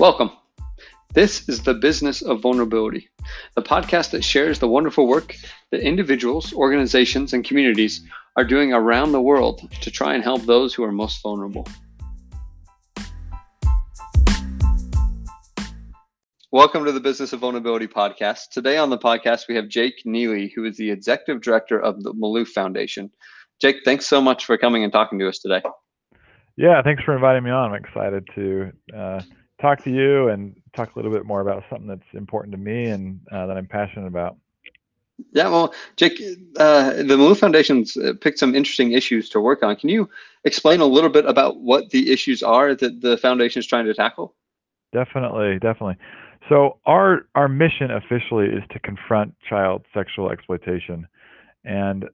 Welcome. This is the Business of Vulnerability, the podcast that shares the wonderful work that individuals, organizations, and communities are doing around the world to try and help those who are most vulnerable. Welcome to the Business of Vulnerability podcast. Today on the podcast, we have Jake Neeley, who is the executive director of the Malouf Foundation. Jake, thanks so much for coming and talking to us today. Yeah, thanks for inviting me on. I'm excited to uh, talk to you and talk a little bit more about something that's important to me and uh, that I'm passionate about. Yeah, well, Jake, uh, the Malouf Foundation's uh, picked some interesting issues to work on. Can you explain a little bit about what the issues are that the foundation is trying to tackle? Definitely, definitely. So our our mission officially is to confront child sexual exploitation, and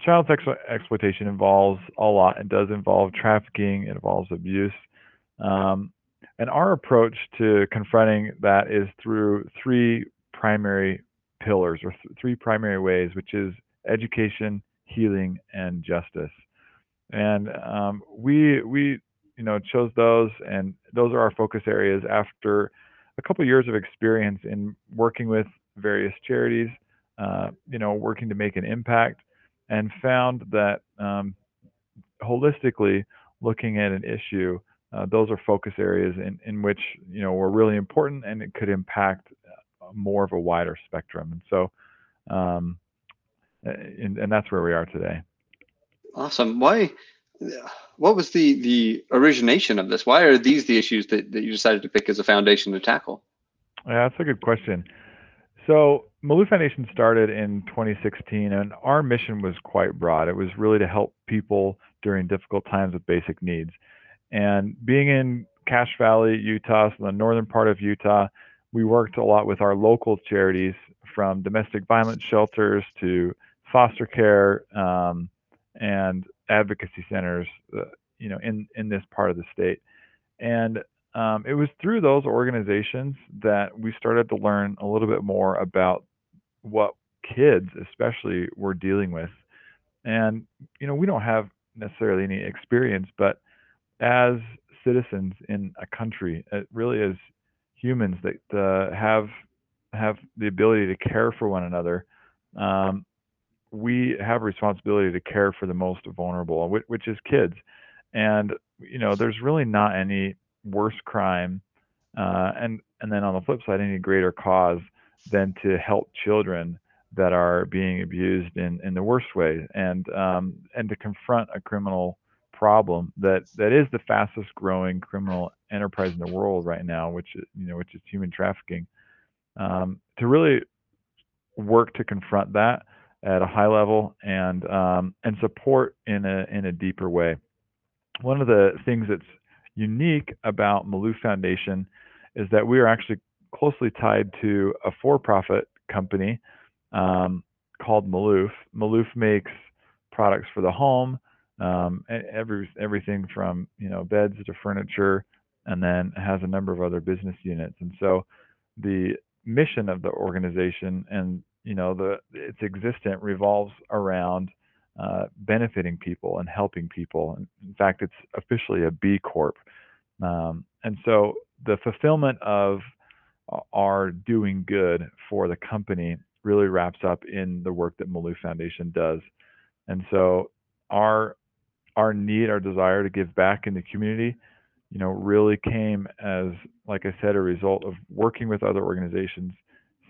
child sexual exploitation involves a lot. It does involve trafficking. It involves abuse. Um, and our approach to confronting that is through three primary pillars or th- three primary ways, which is education, healing, and justice. And um, we we you know chose those, and those are our focus areas after a couple of years of experience in working with various charities, uh, you know, working to make an impact, and found that um, holistically looking at an issue uh, those are focus areas in, in which you know were really important and it could impact uh, more of a wider spectrum. And so, um, and, and that's where we are today. Awesome. Why? What was the the origination of this? Why are these the issues that, that you decided to pick as a foundation to tackle? Yeah, that's a good question. So Malouf Foundation started in 2016, and our mission was quite broad. It was really to help people during difficult times with basic needs. And being in Cache Valley, Utah, so the northern part of Utah, we worked a lot with our local charities from domestic violence shelters to foster care um, and advocacy centers, uh, you know, in, in this part of the state. And um, it was through those organizations that we started to learn a little bit more about what kids, especially, were dealing with. And, you know, we don't have necessarily any experience, but as citizens in a country, really is humans that uh, have have the ability to care for one another. Um, we have a responsibility to care for the most vulnerable, which, which is kids. And you know, there's really not any worse crime, uh, and and then on the flip side, any greater cause than to help children that are being abused in, in the worst way, and um, and to confront a criminal problem that that is the fastest growing criminal enterprise in the world right now, which you know which is human trafficking. Um, to really work to confront that at a high level and um, and support in a in a deeper way. One of the things that's unique about Malouf Foundation is that we are actually closely tied to a for-profit company um, called Malouf. Malouf makes products for the home, um, every everything from you know beds to furniture, and then has a number of other business units. And so the mission of the organization and you know the its existence revolves around uh, benefiting people and helping people. In fact, it's officially a B Corp. Um, and so the fulfillment of our doing good for the company really wraps up in the work that Malouf Foundation does. And so our our need, our desire to give back in the community, you know, really came as, like I said, a result of working with other organizations,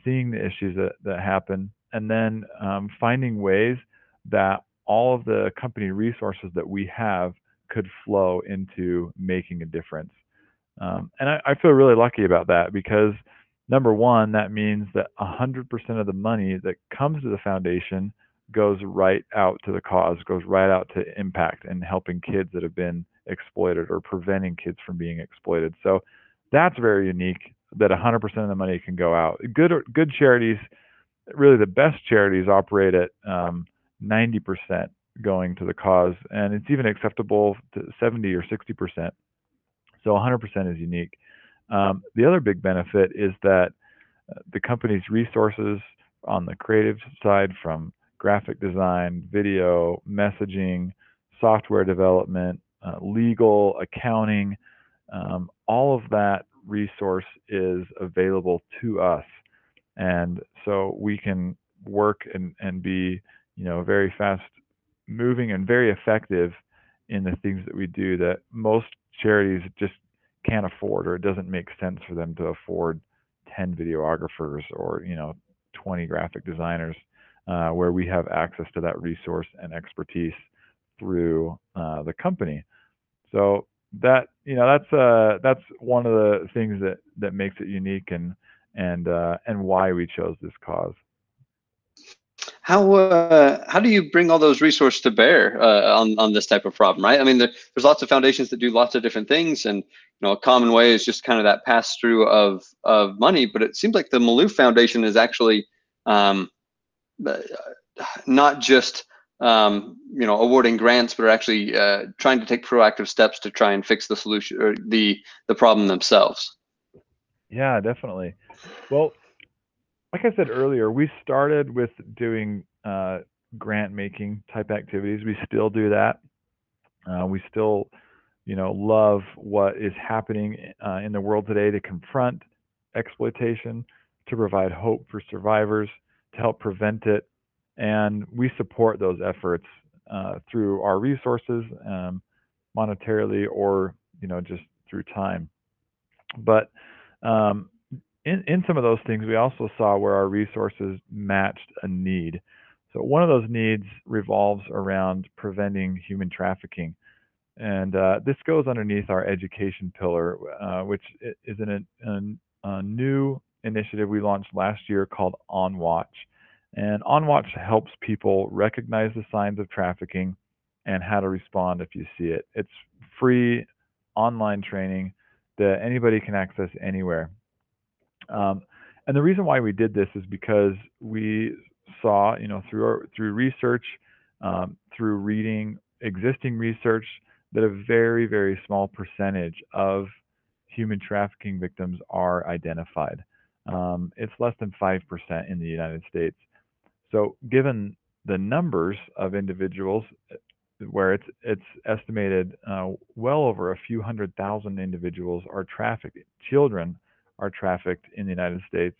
seeing the issues that, that happen, and then um, finding ways that all of the company resources that we have could flow into making a difference. Um, and I, I feel really lucky about that because number one, that means that 100% of the money that comes to the foundation goes right out to the cause, goes right out to impact and helping kids that have been exploited or preventing kids from being exploited. So that's very unique that 100% of the money can go out. Good good charities, really the best charities operate at um, 90% going to the cause, and it's even acceptable to 70 or 60%. So 100% is unique. Um, the other big benefit is that uh, the company's resources on the creative side, from graphic design, video, messaging, software development, uh, legal, accounting, um, all of that resource is available to us. And so we can work and, and be, you know, very fast moving and very effective in the things that we do that most charities just can't afford or it doesn't make sense for them to afford 10 videographers or, you know, 20 graphic designers uh, where we have access to that resource and expertise through uh, the company. So that you know that's uh that's one of the things that that makes it unique and and uh, and why we chose this cause. How uh, how do you bring all those resources to bear uh, on on this type of problem? Right. I mean, there, there's lots of foundations that do lots of different things, and you know, a common way is just kind of that pass through of of money. But it seems like the Malouf Foundation is actually um, not just um, you know awarding grants, but are actually uh, trying to take proactive steps to try and fix the solution or the the problem themselves. Yeah, definitely. Well, like I said earlier, we started with doing uh, grant making type activities. We still do that. Uh, we still, you know, love what is happening uh, in the world today to confront exploitation, to provide hope for survivors, to help prevent it, and we support those efforts uh, through our resources, um, monetarily, or you know just through time. But um, in, in some of those things, we also saw where our resources matched a need. So one of those needs revolves around preventing human trafficking. And uh, this goes underneath our education pillar, uh, which is an, an, a new initiative we launched last year called On Watch. And On Watch helps people recognize the signs of trafficking and how to respond if you see it. It's free online training that anybody can access anywhere. Um, and the reason why we did this is because we saw, you know, through our, through research, um, through reading existing research, that a very very small percentage of human trafficking victims are identified. Um, it's less than five percent in the United States. So, given the numbers of individuals, where it's it's estimated uh, well over a few hundred thousand individuals are trafficked, children are trafficked in the United States,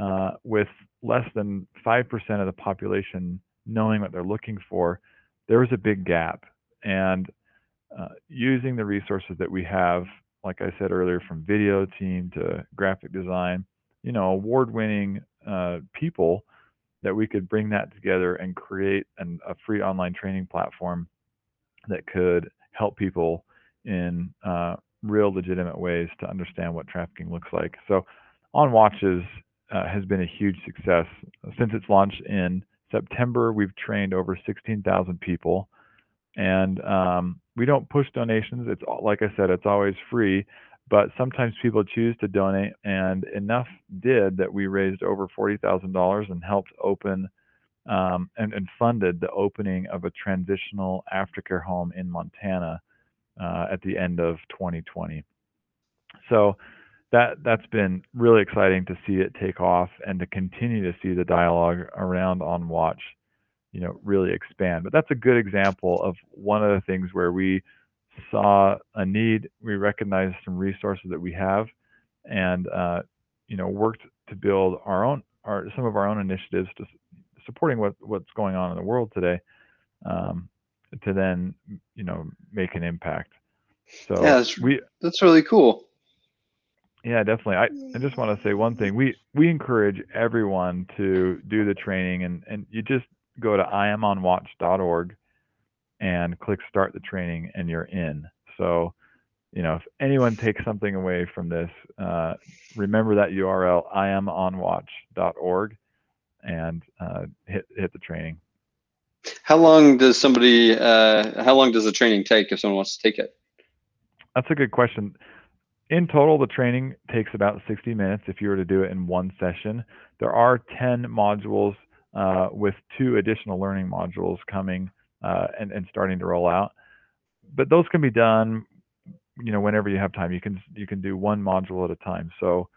uh, with less than five percent of the population knowing what they're looking for. There is a big gap, and uh, using the resources that we have, like I said earlier, from video team to graphic design, you know, award-winning uh, people that we could bring that together and create an, a free online training platform that could help people in uh, real legitimate ways to understand what trafficking looks like. So, On Watches uh, has been a huge success since its launch in September. We've trained over 16,000 people, and um, we don't push donations. It's like I said, it's always free but sometimes people choose to donate, and enough did that we raised over $40,000 and helped open um, and, and, funded the opening of a transitional aftercare home in Montana uh, at the end of 2020. So that that's been really exciting to see it take off and to continue to see the dialogue around on watch, you know, really expand. But that's a good example of one of the things where we saw a need, we recognized some resources that we have, and uh, you know worked to build our own, our some of our own initiatives to supporting what what's going on in the world today, um, to then you know make an impact. So yeah, that's, we that's really cool. Yeah, definitely. I, I just want to say one thing. We we encourage everyone to do the training, and and you just go to iamonwatch.org and click start the training and you're in. So, you know, if anyone takes something away from this, uh, remember that URL, i iamonwatch.org, and uh, hit hit the training. How long does somebody? Uh, how long does the training take if someone wants to take it? That's a good question. In total, the training takes about 60 minutes if you were to do it in one session. There are 10 modules uh, with two additional learning modules coming uh, and, and starting to roll out. But those can be done, you know, whenever you have time. You can you can do one module at a time. So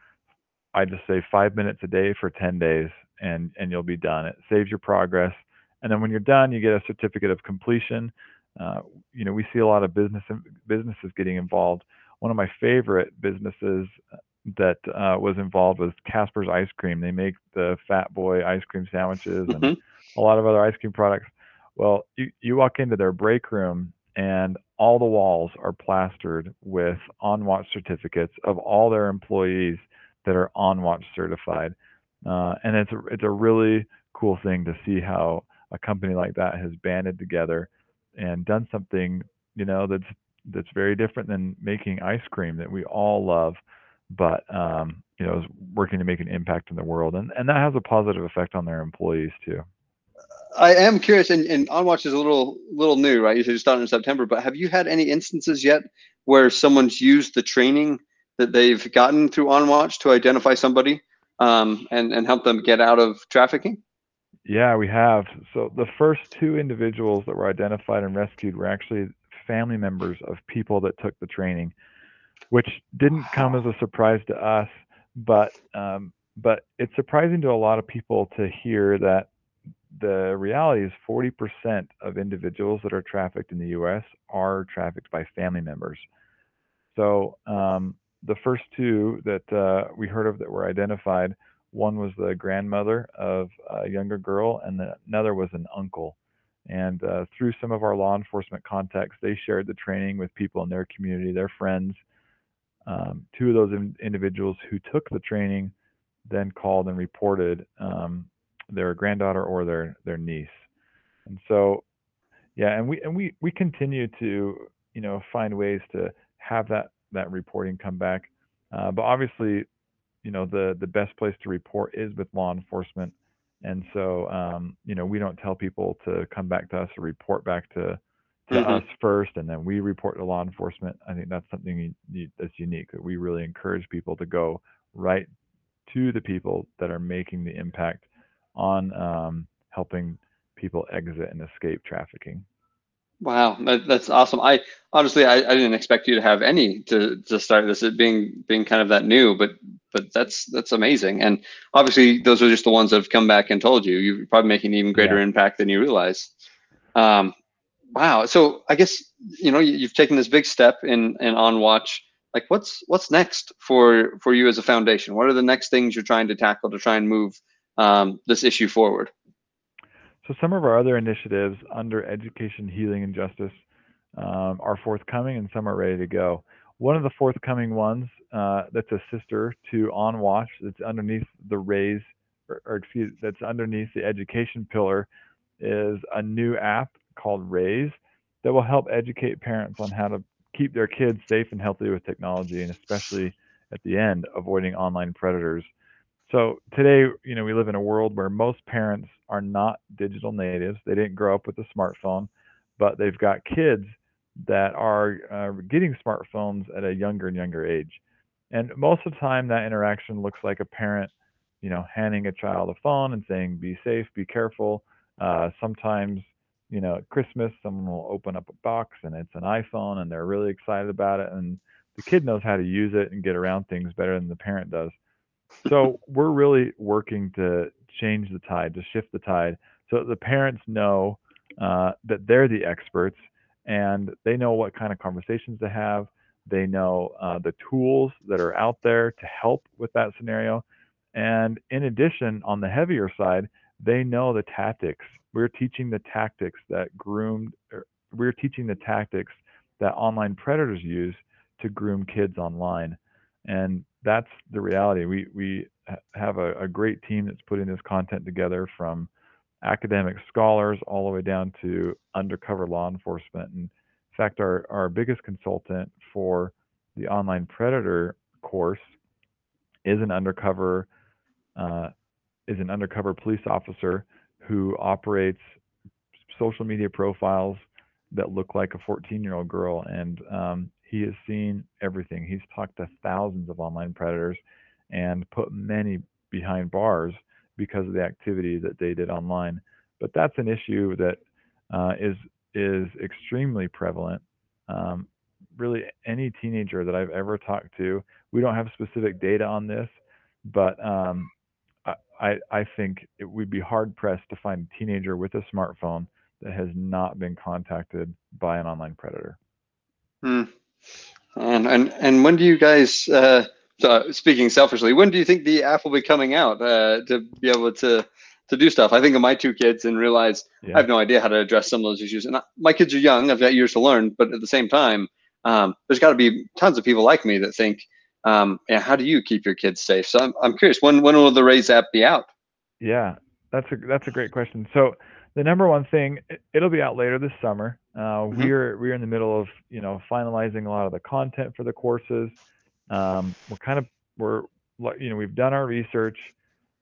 I just say five minutes a day for 10 days, and and you'll be done. It saves your progress, and then when you're done, you get a certificate of completion. Uh, you know, we see a lot of business businesses getting involved. one of my favorite businesses that uh, was involved with Casper's Ice Cream. They make the Fat Boy ice cream sandwiches and mm-hmm. a lot of other ice cream products. Well, you, you walk into their break room and all the walls are plastered with on watch certificates of all their employees that are on watch certified. Uh, and it's a, it's a really cool thing to see how a company like that has banded together and done something, you know, that's that's very different than making ice cream that we all love, but um, you know, is working to make an impact in the world, and and that has a positive effect on their employees too. I am curious, and, and OnWatch is a little little new, right? You said you started in September, but have you had any instances yet where someone's used the training that they've gotten through OnWatch to identify somebody um, and and help them get out of trafficking? Yeah, we have. So the first two individuals that were identified and rescued were actually family members of people that took the training, which didn't come as a surprise to us, but um, but it's surprising to a lot of people to hear that the reality is 40% of individuals that are trafficked in the U.S. are trafficked by family members. So um, the first two that uh, we heard of that were identified, one was the grandmother of a younger girl, and the, another was an uncle. And uh, through some of our law enforcement contacts, they shared the training with people in their community, their friends. Um, two of those in, individuals who took the training then called and reported um, their granddaughter or their their niece. And so, yeah, and we and we we continue to you know find ways to have that that reporting come back. Uh, but obviously, you know the the best place to report is with law enforcement. And so, um, you know, we don't tell people to come back to us or report back to to mm-hmm. us first, and then we report to law enforcement. I think that's something that's unique that we really encourage people to go right to the people that are making the impact on um, helping people exit and escape trafficking. Wow, that, that's awesome. I honestly, I, I didn't expect you to have any to, to start this, it being being kind of that new, but but that's that's amazing. And obviously, those are just the ones that have come back and told you. You're probably making even greater yeah. impact than you realize. Um, wow. So I guess you know you've taken this big step in in on watch. Like, what's what's next for for you as a foundation? What are the next things you're trying to tackle to try and move um, this issue forward? So some of our other initiatives under education, healing, and justice um, are forthcoming, and some are ready to go. One of the forthcoming ones uh, that's a sister to OnWatch that's underneath the raise, or, or excuse, that's underneath the education pillar, is a new app called Raise that will help educate parents on how to keep their kids safe and healthy with technology, and especially at the end, avoiding online predators. So today, you know, we live in a world where most parents are not digital natives. They didn't grow up with a smartphone, but they've got kids that are uh, getting smartphones at a younger and younger age. And most of the time, that interaction looks like a parent, you know, handing a child a phone and saying, "Be safe, be careful." Uh, sometimes, you know, at Christmas, someone will open up a box and it's an iPhone, and they're really excited about it, and the kid knows how to use it and get around things better than the parent does. So we're really working to change the tide, to shift the tide, so that the parents know uh, that they're the experts and they know what kind of conversations to have. They know uh, the tools that are out there to help with that scenario. And in addition, on the heavier side, they know the tactics. We're teaching the tactics that groomed, er, we're teaching the tactics that online predators use to groom kids online. And that's the reality. We we have a, a, great team that's putting this content together from academic scholars all the way down to undercover law enforcement. And in fact, our our biggest consultant for the online predator course is an undercover uh, is an undercover police officer who operates social media profiles that look like a 14 year old girl and um, he has seen everything. He's talked to thousands of online predators and put many behind bars because of the activity that they did online. But that's an issue that uh, is is extremely prevalent. Um, really, any teenager that I've ever talked to, we don't have specific data on this, but um, I, I think it would be hard pressed to find a teenager with a smartphone that has not been contacted by an online predator. Hmm. And and and when do you guys? Uh, so speaking selfishly, when do you think the app will be coming out uh, to be able to to do stuff? I think of my two kids and realize yeah. I have no idea how to address some of those issues. And I, my kids are young; I've got years to learn. But at the same time, um, there's got to be tons of people like me that think, um, yeah, how do you keep your kids safe? So I'm, I'm curious, when when will the Raise app be out? Yeah, that's a that's a great question. So the number one thing, it'll be out later this summer. Uh, mm-hmm. We're we're in the middle of you know finalizing a lot of the content for the courses. Um, we're kind of we're you know we've done our research,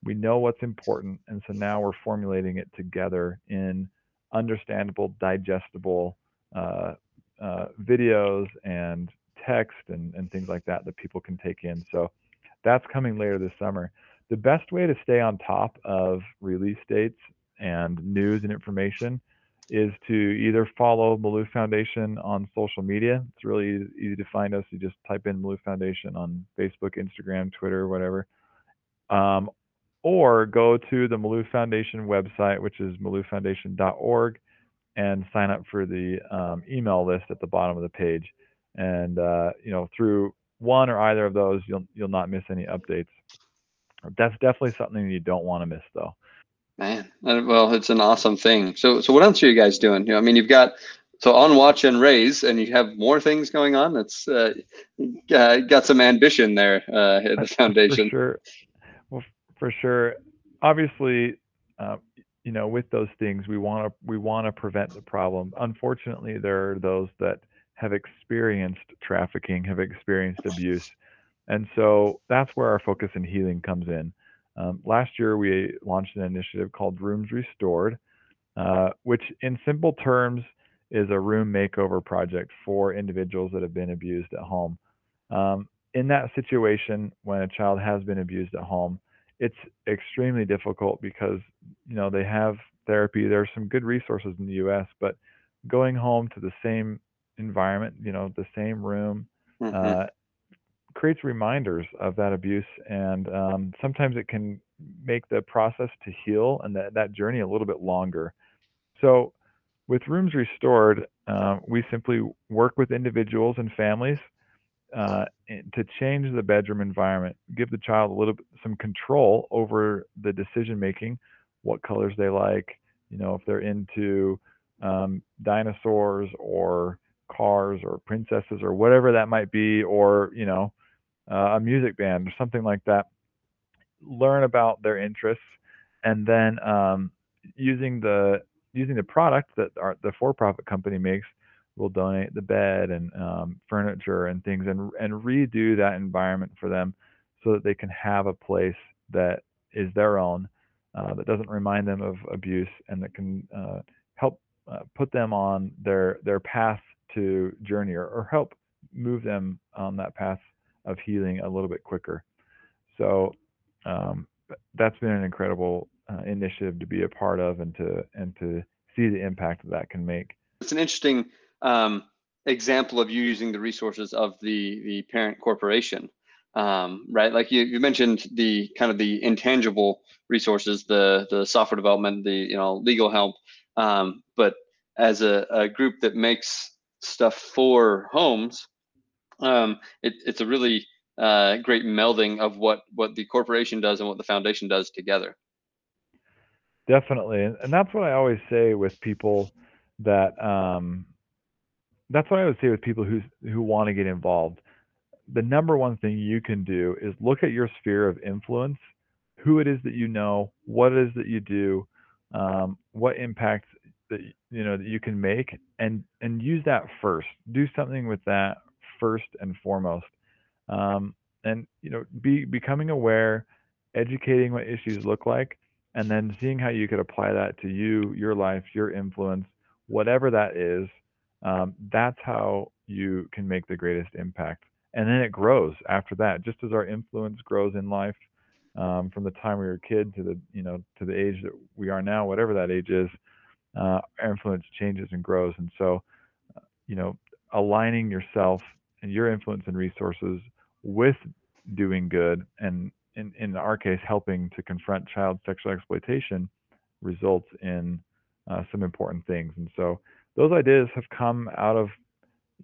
we know what's important, and so now we're formulating it together in understandable, digestible uh, uh, videos and text and, and things like that that people can take in. So that's coming later this summer. The best way to stay on top of release dates and news and information is to either follow Malouf Foundation on social media. It's really easy to find us. You just type in Malouf Foundation on Facebook, Instagram, Twitter, whatever. Um, or go to the Malouf Foundation website, which is malouffoundation.org, and sign up for the um, email list at the bottom of the page. And uh, you know, through one or either of those, you'll you'll not miss any updates. That's definitely something you don't want to miss, though. Man, well, it's an awesome thing. So, so what else are you guys doing? You know, I mean, you've got so on watch and raise, and you have more things going on. That's uh, got some ambition there uh, at the foundation. For sure. Well, for sure. Obviously, uh, you know, with those things, we want to we want to prevent the problem. Unfortunately, there are those that have experienced trafficking, have experienced abuse, and so that's where our focus in healing comes in. Um, last year, we launched an initiative called Rooms Restored, uh, which, in simple terms, is a room makeover project for individuals that have been abused at home. Um, in that situation, when a child has been abused at home, it's extremely difficult because you know they have therapy. There are some good resources in the U.S., but going home to the same environment, you know, the same room, mm-hmm. uh, creates reminders of that abuse, and um, sometimes it can make the process to heal and that, that journey a little bit longer. So, with Rooms Restored, uh, we simply work with individuals and families uh, to change the bedroom environment, give the child a little bit some control over the decision making, what colors they like, you know, if they're into um, dinosaurs or cars or princesses or whatever that might be, or you know, uh, a music band or something like that, learn about their interests, and then um, using the using the product that our, the for-profit company makes, we'll donate the bed and um, furniture and things, and and redo that environment for them, so that they can have a place that is their own, uh, that doesn't remind them of abuse, and that can uh, help uh, put them on their their path to journey or, or help move them on that path of healing a little bit quicker. So um, that's been an incredible uh, initiative to be a part of and to and to see the impact that that can make. It's an interesting um, example of you using the resources of the the parent corporation, um, right? Like you, you mentioned the kind of the intangible resources, the the software development, the you know legal help, um, but as a, a group that makes stuff for homes, um, it, it's a really uh, great melding of what what the corporation does and what the foundation does together. Definitely, and that's what I always say with people that um, that's what I would say with people who who want to get involved. The number one thing you can do is look at your sphere of influence, who it is that you know, what it is that you do, um, what impact that you know that you can make, and and use that first. Do something with that first and foremost. Um, and you know, be becoming aware, educating what issues look like, and then seeing how you could apply that to you, your life, your influence, whatever that is. Um, that's how you can make the greatest impact. And then it grows after that. Just as our influence grows in life, um, from the time we were a kid to the you know to the age that we are now, whatever that age is, uh, our influence changes and grows. And so, uh, you know, aligning yourself and your influence and resources with doing good and in, in our case helping to confront child sexual exploitation results in uh, some important things and so those ideas have come out of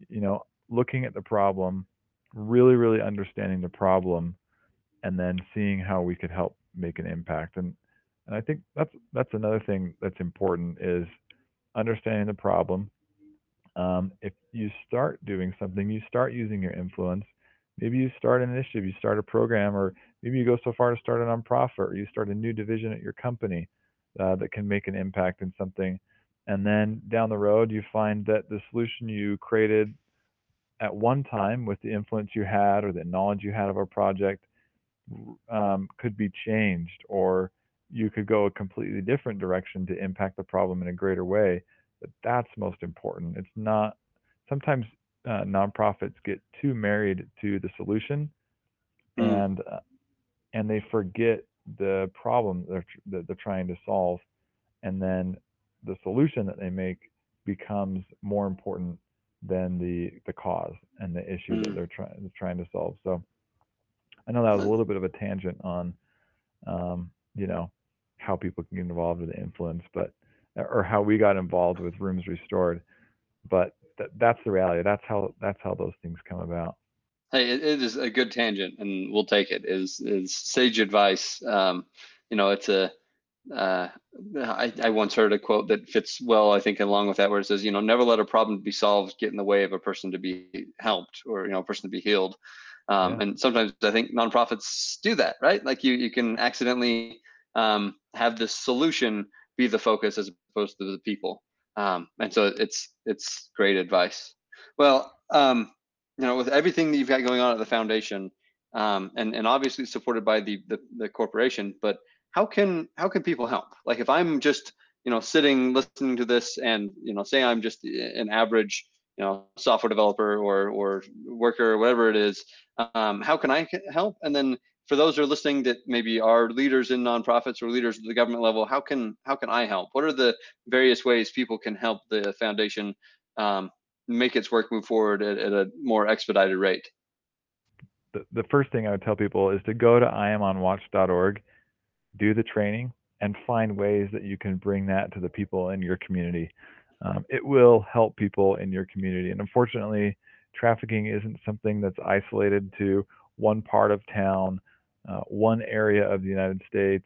you know looking at the problem, really, really understanding the problem, and then seeing how we could help make an impact. And and I think that's that's another thing that's important is understanding the problem. Um, if you start doing something, you start using your influence. Maybe you start an initiative, you start a program, or maybe you go so far to start a nonprofit, or you start a new division at your company uh, that can make an impact in something. And then down the road, you find that the solution you created at one time with the influence you had or the knowledge you had of a project um, could be changed, or you could go a completely different direction to impact the problem in a greater way. But that's most important. It's not, sometimes uh, nonprofits get too married to the solution mm. and uh, and they forget the problem they're, that they're trying to solve and then the solution that they make becomes more important than the the cause and the issue mm. that they're trying trying to solve. So I know that was a little bit of a tangent on, um, you know, how people can get involved with the influence, but or how we got involved with Rooms Restored. But th- that's the reality. That's how that's how those things come about. Hey, it, it is a good tangent, and we'll take it. Is is sage advice? Um, you know, it's a uh, I, I once heard a quote that fits well, I think, along with that, where it says, you know, never let a problem be solved get in the way of a person to be helped or, you know, a person to be healed. Um, yeah. And sometimes I think nonprofits do that, right? Like you, you can accidentally um, have the solution be the focus as opposed to the people. Um, and so it's it's great advice. Well, um, you know, with everything that you've got going on at the foundation, um, and and obviously supported by the, the the corporation, but how can how can people help? Like if I'm just you know sitting listening to this and you know say I'm just an average you know software developer or or worker or whatever it is, um, how can I help? And then for those who are listening that maybe are leaders in nonprofits or leaders at the government level, how can how can I help? What are the various ways people can help the foundation um, make its work move forward at, at a more expedited rate? The, the first thing I would tell people is to go to iamonwatch.org do the training and find ways that you can bring that to the people in your community. Um, it will help people in your community. And unfortunately, trafficking isn't something that's isolated to one part of town, uh, one area of the United States,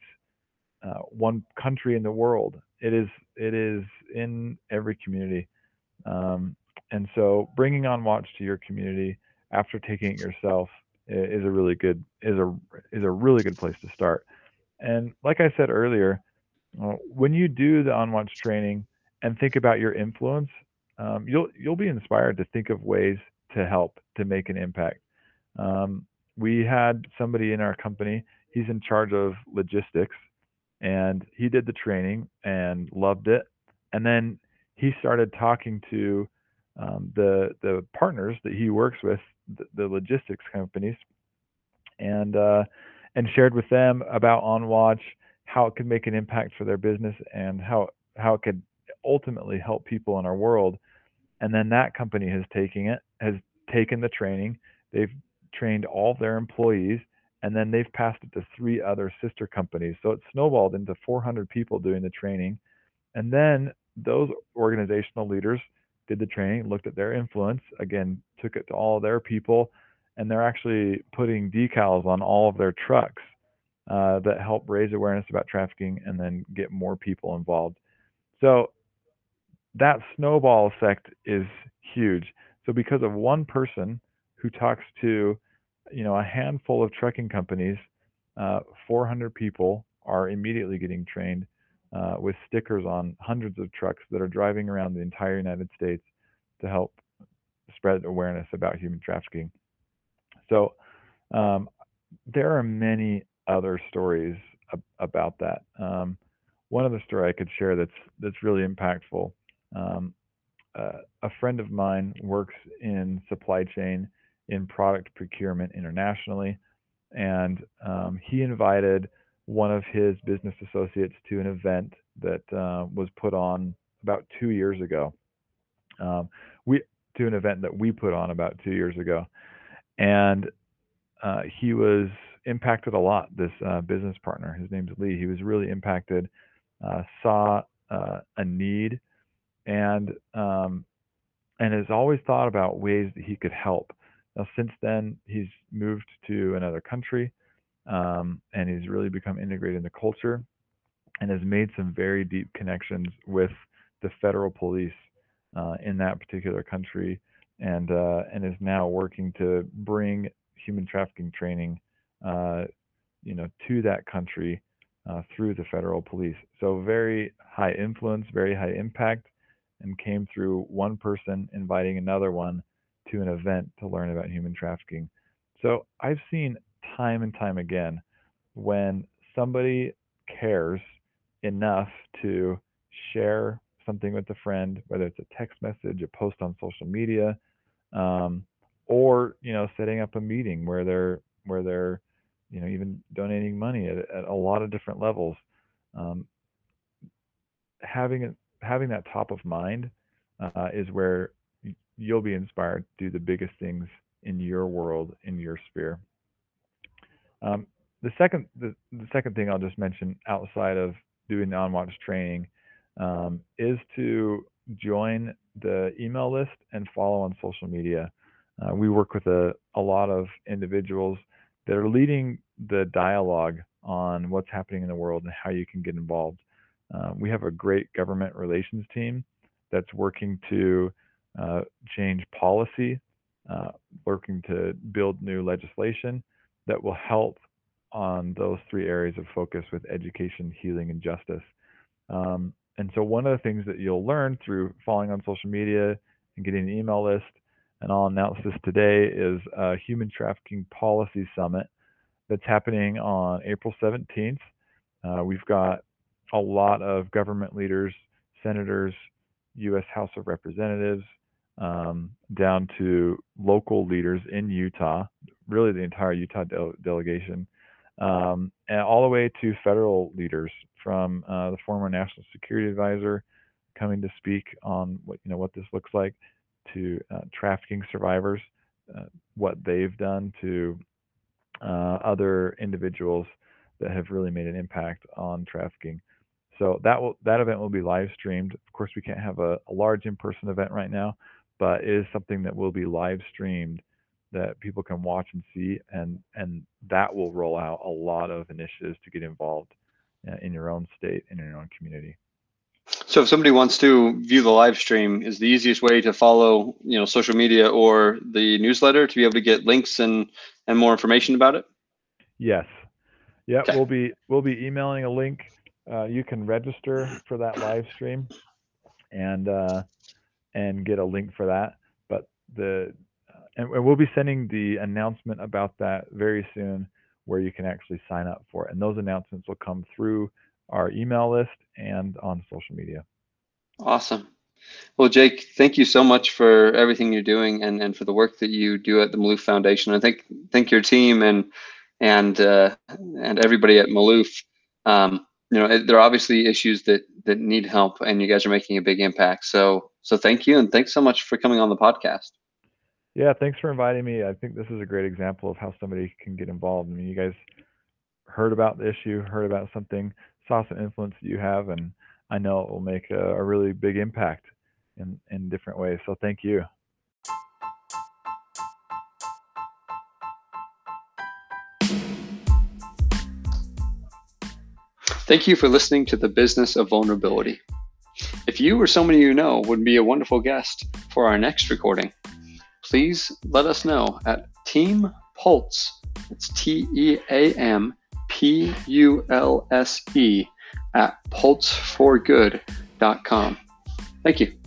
uh, one country in the world. It is it is in every community. Um, and so, bringing on Watch to your community after taking it yourself is a really good is a is a really good place to start. And like I said earlier, uh, when you do the OnWatch training and think about your influence, um, you'll you'll be inspired to think of ways to help to make an impact. Um, we had somebody in our company. He's in charge of logistics, and he did the training and loved it. And then he started talking to um, the the partners that he works with, the, the logistics companies, and uh, and shared with them about OnWatch, how it could make an impact for their business and how how it could ultimately help people in our world. And then that company has taken it, has taken the training, they've trained all their employees, and then they've passed it to three other sister companies. So it snowballed into 400 people doing the training. And then those organizational leaders did the training, looked at their influence, again, took it to all their people, and they're actually putting decals on all of their trucks uh, that help raise awareness about trafficking and then get more people involved. So that snowball effect is huge. So because of one person who talks to, you know, a handful of trucking companies, uh, 400 people are immediately getting trained uh, with stickers on hundreds of trucks that are driving around the entire United States to help spread awareness about human trafficking. So um, there are many other stories ab- about that. Um, one other story I could share that's that's really impactful. Um, uh, a friend of mine works in supply chain in product procurement internationally, and um, he invited one of his business associates to an event that uh, was put on about two years ago. Um, we to an event that we put on about two years ago, and uh, he was impacted a lot. This uh, business partner, his name's Lee, he was really impacted, uh, saw uh, a need, and um, and has always thought about ways that he could help. Now, since then, he's moved to another country um, and he's really become integrated in the culture and has made some very deep connections with the federal police uh, in that particular country and uh, and is now working to bring human trafficking training uh, you know to that country uh, through the federal police. So very high influence very high impact and came through one person inviting another one to an event to learn about human trafficking. So I've seen time and time again when somebody cares enough to share something with a friend, whether it's a text message, a post on social media, um, or you know, setting up a meeting where they're where they're you know even donating money at, at a lot of different levels. Um, having having that top of mind uh, is where you'll be inspired to do the biggest things in your world, in your sphere. Um, the second, the, the, second thing I'll just mention outside of doing the OnWatch training um, is to join the email list and follow on social media. Uh, we work with a, a lot of individuals that are leading the dialogue on what's happening in the world and how you can get involved. Uh, we have a great government relations team that's working to uh, change policy, uh, working to build new legislation that will help on those three areas of focus with education, healing, and justice. Um, and so, one of the things that you'll learn through following on social media and getting an email list, and I'll announce this today, is a Human Trafficking Policy Summit that's happening on April 17th. Uh, we've got a lot of government leaders, senators, U.S. House of Representatives, um, down to local leaders in Utah, really the entire Utah de- delegation, um, and all the way to federal leaders from uh, the former National Security Advisor coming to speak on what you know what this looks like to uh, trafficking survivors, uh, what they've done to uh, other individuals that have really made an impact on trafficking. So that will that event will be live streamed. Of course, we can't have a, a large in-person event right now, but it is something that will be live streamed that people can watch and see, and and that will roll out a lot of initiatives to get involved uh, in your own state and in your own community. So if somebody wants to view the live stream, is the easiest way to follow, you know, social media or the newsletter to be able to get links and and more information about it? Yes. Yeah, okay. we'll be we'll be emailing a link uh, you can register for that live stream and uh, and get a link for that. But the uh, and, we'll be sending the announcement about that very soon, where you can actually sign up for it. And those announcements will come through our email list and on social media. Awesome. Well, Jake, thank you so much for everything you're doing and, and for the work that you do at the Malouf Foundation. I think thank your team and and uh, and everybody at Malouf. Um, you know, there are obviously issues that that need help, and you guys are making a big impact. So, so thank you, and thanks so much for coming on the podcast. Yeah, thanks for inviting me. I think this is a great example of how somebody can get involved. I mean, you guys heard about the issue, heard about something, saw some influence that you have, and I know it will make a, a really big impact in in different ways. So, thank you. Thank you for listening to the business of vulnerability. If you or somebody you know would be a wonderful guest for our next recording, please let us know at Team Pulse. It's T E A M P U L S E at pulseforgood.com. Thank you.